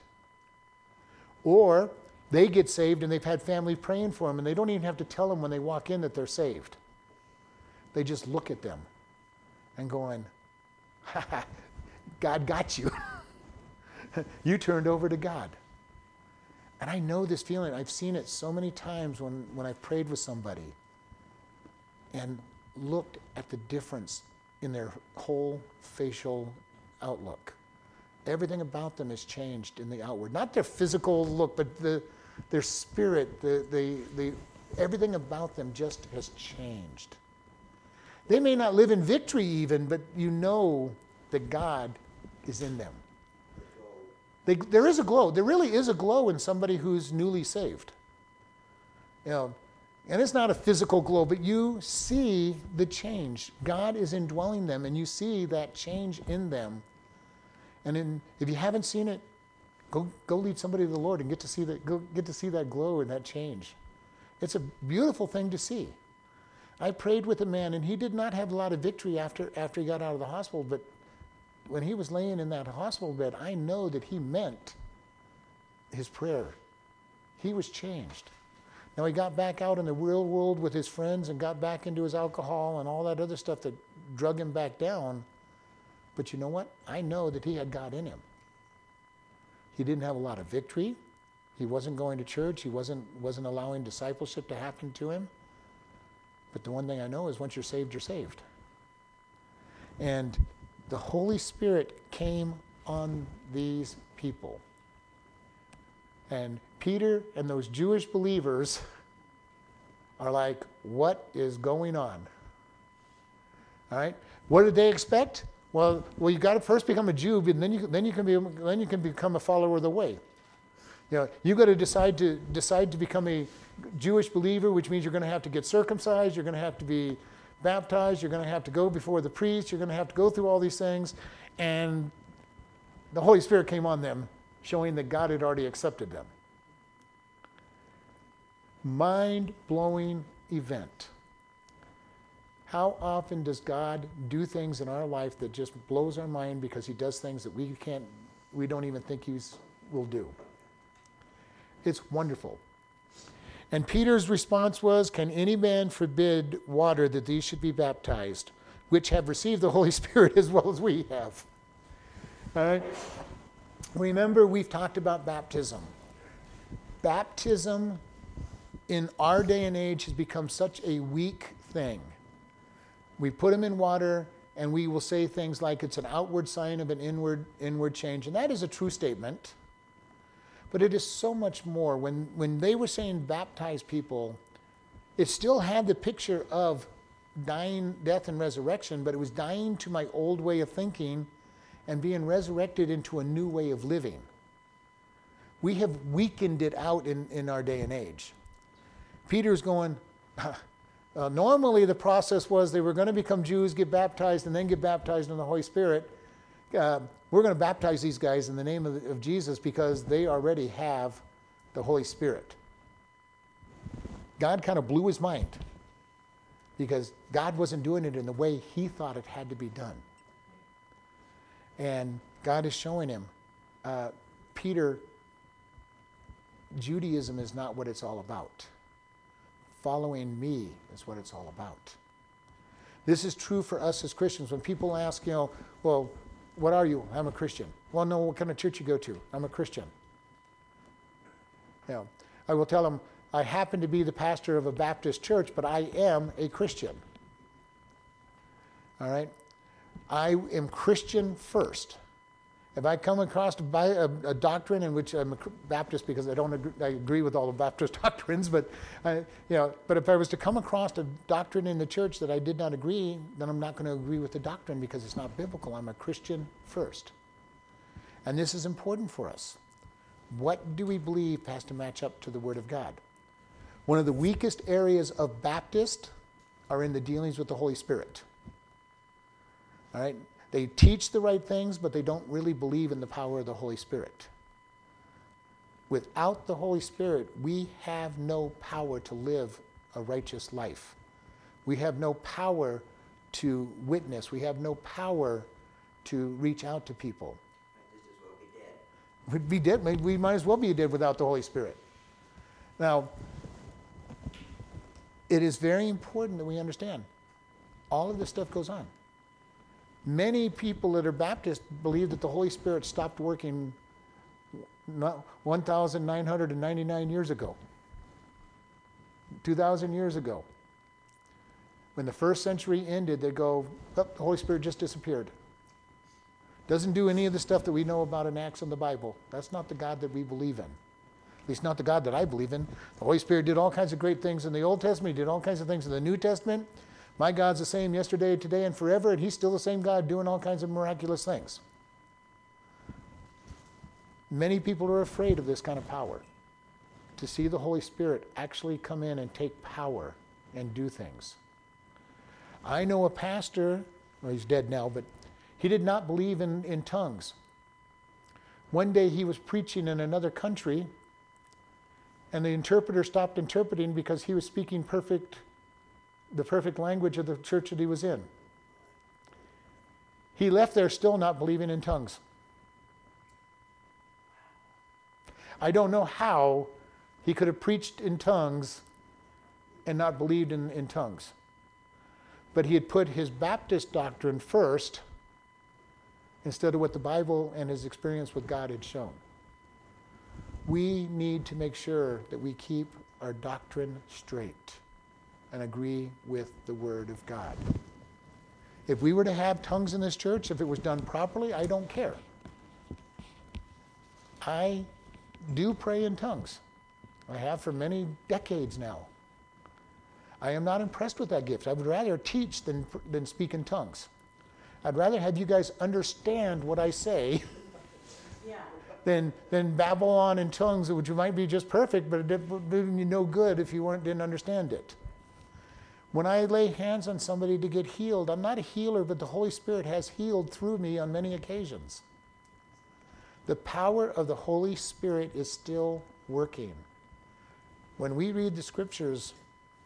Or they get saved and they've had family praying for them and they don't even have to tell them when they walk in that they're saved. They just look at them and going, God got you. you turned over to God. And I know this feeling. I've seen it so many times when, when I've prayed with somebody. And looked at the difference in their whole facial outlook. Everything about them has changed in the outward. Not their physical look, but the, their spirit, the, the, the, everything about them just has changed. They may not live in victory even, but you know that God is in them. They, there is a glow. There really is a glow in somebody who's newly saved. You know, and it's not a physical glow, but you see the change. God is indwelling them, and you see that change in them. And in, if you haven't seen it, go, go lead somebody to the Lord and get to see that, go, get to see that glow and that change. It's a beautiful thing to see. I prayed with a man, and he did not have a lot of victory after, after he got out of the hospital, but when he was laying in that hospital bed, I know that he meant his prayer. He was changed. Now he got back out in the real world with his friends and got back into his alcohol and all that other stuff that drug him back down. But you know what? I know that he had God in him. He didn't have a lot of victory. He wasn't going to church. He wasn't, wasn't allowing discipleship to happen to him. But the one thing I know is once you're saved, you're saved. And the Holy Spirit came on these people. And Peter and those Jewish believers are like, what is going on? All right? What did they expect? Well, well, you got to first become a Jew, and then you then you can be then you can become a follower of the way. You know, you got to decide to decide to become a Jewish believer, which means you're going to have to get circumcised, you're going to have to be baptized, you're going to have to go before the priest, you're going to have to go through all these things, and the Holy Spirit came on them, showing that God had already accepted them. Mind blowing event. How often does God do things in our life that just blows our mind because He does things that we can't, we don't even think He will do? It's wonderful. And Peter's response was, Can any man forbid water that these should be baptized, which have received the Holy Spirit as well as we have? All right? Remember, we've talked about baptism. Baptism in our day and age has become such a weak thing. We put them in water and we will say things like it's an outward sign of an inward inward change and that is a true statement. But it is so much more when when they were saying baptize people it still had the picture of dying death and resurrection but it was dying to my old way of thinking and being resurrected into a new way of living. We have weakened it out in, in our day and age. Peter's going, uh, normally the process was they were going to become Jews, get baptized, and then get baptized in the Holy Spirit. Uh, we're going to baptize these guys in the name of, of Jesus because they already have the Holy Spirit. God kind of blew his mind because God wasn't doing it in the way he thought it had to be done. And God is showing him, uh, Peter, Judaism is not what it's all about. Following me is what it's all about. This is true for us as Christians. When people ask, you know, well, what are you? I'm a Christian. Well, no, what kind of church you go to? I'm a Christian. You know, I will tell them, I happen to be the pastor of a Baptist church, but I am a Christian. All right? I am Christian first. If I come across a, a, doctrine in which I'm a Baptist because I don't agree, I agree with all the Baptist doctrines, but I, you know, but if I was to come across a doctrine in the church that I did not agree, then I'm not going to agree with the doctrine because it's not biblical. I'm a Christian first, and this is important for us. What do we believe has to match up to the Word of God? One of the weakest areas of Baptist are in the dealings with the Holy Spirit. All right, they teach the right things, but they don't really believe in the power of the Holy Spirit. Without the Holy Spirit, we have no power to live a righteous life. We have no power to witness. We have no power to reach out to people. We'd be dead. We might as well be dead without the Holy Spirit. Now, it is very important that we understand all of this stuff goes on. Many people that are Baptist believe that the Holy Spirit stopped working 1,999 years ago, 2,000 years ago. When the first century ended, they go, oh, the Holy Spirit just disappeared. Doesn't do any of the stuff that we know about in Acts in the Bible. That's not the God that we believe in. At least not the God that I believe in. The Holy Spirit did all kinds of great things in the Old Testament, He did all kinds of things in the New Testament. My God's the same yesterday, today, and forever, and He's still the same God doing all kinds of miraculous things. Many people are afraid of this kind of power. To see the Holy Spirit actually come in and take power and do things. I know a pastor, well, he's dead now, but he did not believe in, in tongues. One day he was preaching in another country, and the interpreter stopped interpreting because he was speaking perfect the perfect language of the church that he was in. He left there still not believing in tongues. I don't know how he could have preached in tongues and not believed in, in tongues. But he had put his Baptist doctrine first instead of what the Bible and his experience with God had shown. We need to make sure that we keep our doctrine straight and agree with the Word of God. If we were to have tongues in this church, if it was done properly, I don't care. I do pray in tongues. I have for many decades now. I am not impressed with that gift. I would rather teach than, than speak in tongues. I'd rather have you guys understand what I say Yeah. than, than babble on in tongues, which might be just perfect, but it would do you no good if you weren't, didn't understand it. When I lay hands on somebody to get healed, I'm not a healer, but the Holy Spirit has healed through me on many occasions. The power of the Holy Spirit is still working. When we read the scriptures,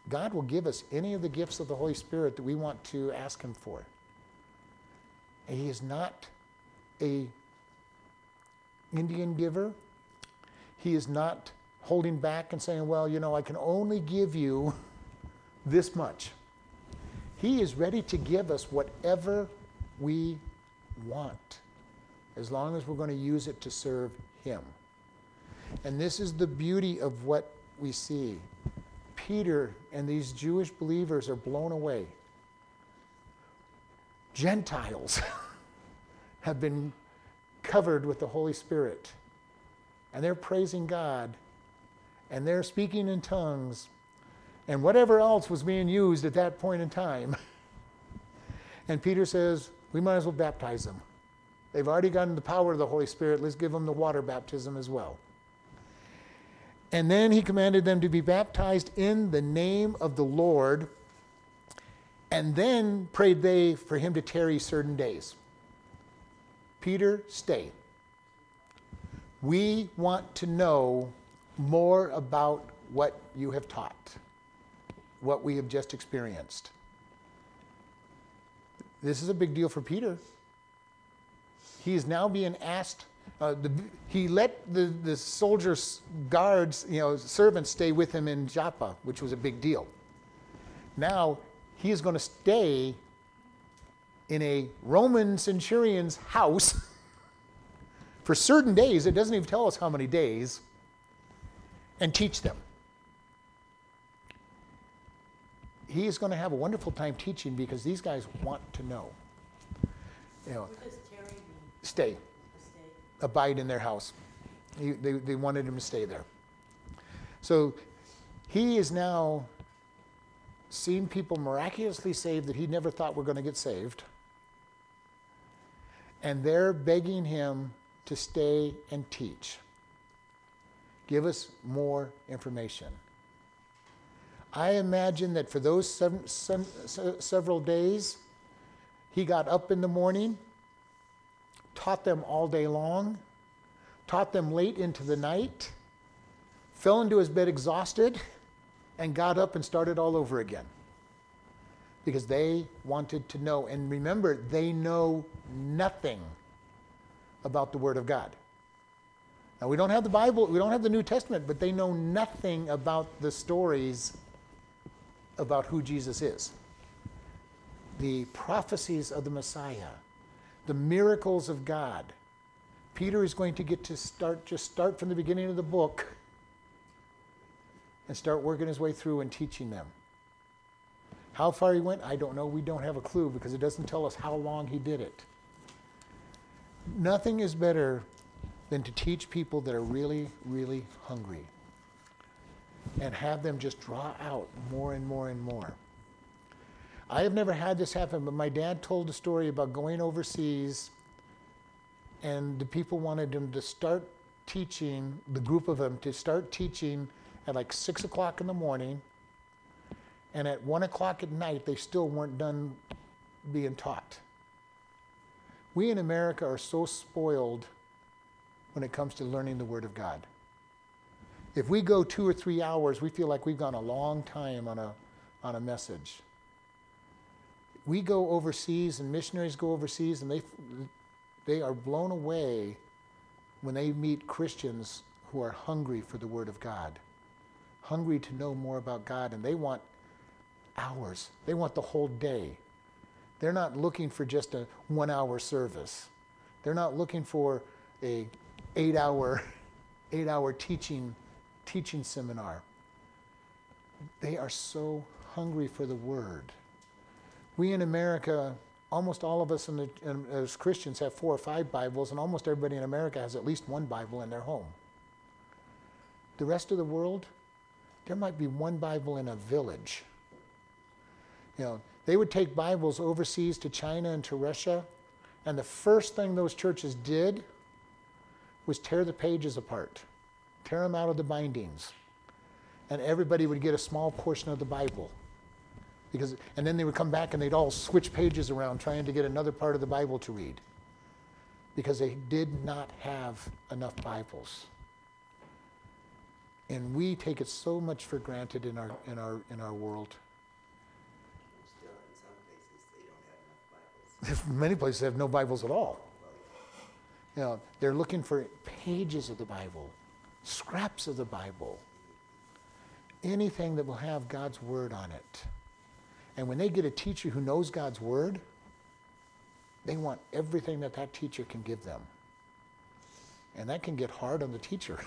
God will give us any of the gifts of the Holy Spirit that we want to ask Him for. And He is not a Indian giver. He is not holding back and saying, well, you know, I can only give you this much. He is ready to give us whatever we want, as long as we're going to use it to serve Him. And this is the beauty of what we see. Peter and these Jewish believers are blown away. Gentiles have been covered with the Holy Spirit, and they're praising God, and they're speaking in tongues, and whatever else was being used at that point in time. And Peter says, We might as well baptize them. They've already gotten the power of the Holy Spirit. Let's give them the water baptism as well. And then he commanded them to be baptized in the name of the Lord. And then prayed they for him to tarry certain days. Peter, stay. We want to know more about what you have taught, what we have just experienced. This is a big deal for Peter. He is now being asked. Uh, the, he let the, the soldiers, guards, you know, servants stay with him in Joppa, which was a big deal. Now he is going to stay in a Roman centurion's house for certain days. It doesn't even tell us how many days, and teach them. He is going to have a wonderful time teaching because these guys want to know. You know, What does tarry mean, stay, stay? abide in their house. He, they, they wanted him to stay there. So he is now seeing people miraculously saved that he never thought were going to get saved. And they're begging him to stay and teach. Give us more information. I imagine that for those seven, some, se- several days, he got up in the morning, taught them all day long, taught them late into the night, fell into his bed exhausted, and got up and started all over again. Because they wanted to know. And remember, they know nothing about the Word of God. Now, we don't have the Bible, we don't have the New Testament, but they know nothing about the stories about who Jesus is. The prophecies of the Messiah, the miracles of God. Peter is going to get to start, just start from the beginning of the book and start working his way through and teaching them. How far he went, I don't know. We don't have a clue because it doesn't tell us how long he did it. Nothing is better than to teach people that are really, really hungry and have them just draw out more and more and more. I have never had this happen, but my dad told a story about going overseas and the people wanted him to start teaching, the group of them to start teaching at like six o'clock in the morning, and at one o'clock at night, they still weren't done being taught. We in America are so spoiled when it comes to learning the Word of God. If we go two or three hours, we feel like we've gone a long time on a, on a message. We go overseas, and missionaries go overseas, and they, they are blown away when they meet Christians who are hungry for the Word of God, hungry to know more about God, and they want hours. They want the whole day. They're not looking for just a one hour service. They're not looking for a eight hour, eight hour teaching, teaching seminar. They are so hungry for the word. We in America, almost all of us the, in, as Christians have four or five Bibles, and almost everybody in America has at least one Bible in their home. The rest of the world, there might be one Bible in a village. You know, they would take Bibles overseas to China and to Russia, and the first thing those churches did was tear the pages apart, tear them out of the bindings, and everybody would get a small portion of the Bible. Because, and then they would come back and they'd all switch pages around trying to get another part of the Bible to read because they did not have enough Bibles. And we take it so much for granted in our, in our, in our world. Many places have no Bibles at all. You know, they're looking for pages of the Bible, scraps of the Bible, anything that will have God's Word on it. And when they get a teacher who knows God's Word, they want everything that that teacher can give them. And that can get hard on the teacher.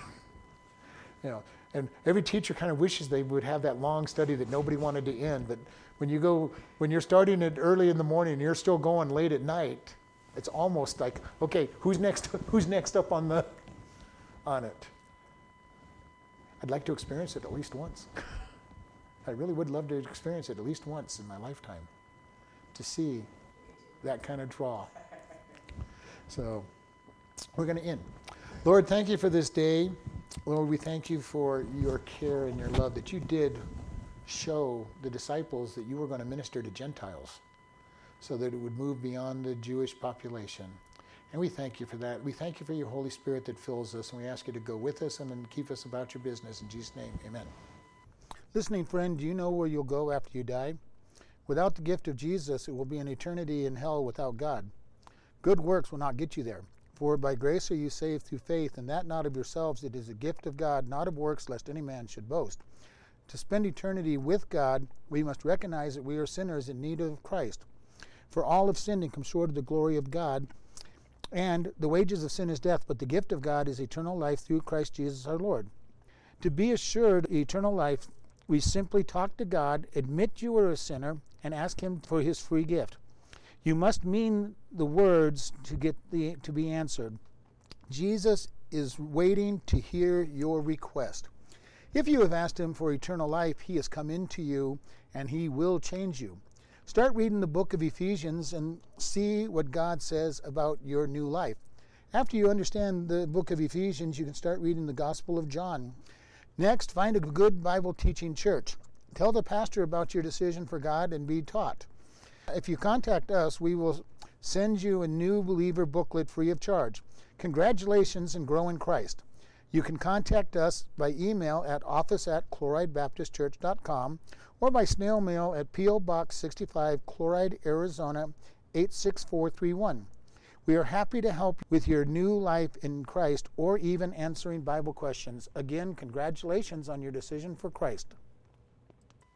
you know, and every teacher kind of wishes they would have that long study that nobody wanted to end. But when you go, when you're starting it early in the morning and you're still going late at night, it's almost like, okay, who's next? Who's next up on the, on it? I'd like to experience it at least once. I really would love to experience it at least once in my lifetime, to see that kind of draw. So, we're going to end. Lord, thank you for this day. Lord, we thank you for your care and your love that you did show the disciples that you were going to minister to Gentiles so that it would move beyond the Jewish population. And we thank you for that. We thank you for your Holy Spirit that fills us, and we ask you to go with us and then keep us about your business. In Jesus' name, amen. Listening friend, do you know where you'll go after you die? Without the gift of Jesus, it will be an eternity in hell without God. Good works will not get you there. For by grace are you saved through faith, and that not of yourselves. It is a gift of God, not of works, lest any man should boast. To spend eternity with God, we must recognize that we are sinners in need of Christ. For all have sinned and come short of the glory of God. And the wages of sin is death, but the gift of God is eternal life through Christ Jesus our Lord. To be assured eternal life, we simply talk to God, admit you are a sinner, and ask Him for His free gift. You must mean the words to get the to be answered. Jesus is waiting to hear your request. If you have asked him for eternal life, he has come into you and he will change you. Start reading the book of Ephesians and see what God says about your new life. After you understand the book of Ephesians, you can start reading the Gospel of John. Next, find a good Bible teaching church. Tell the pastor about your decision for God and be taught. If you contact us, we will send you a new believer booklet free of charge. Congratulations and grow in Christ. You can contact us by email at office at chloridebaptistchurch.com or by snail mail at P.O. Box 65, Chloride, Arizona 86431. We are happy to help with your new life in Christ or even answering Bible questions. Again, congratulations on your decision for Christ.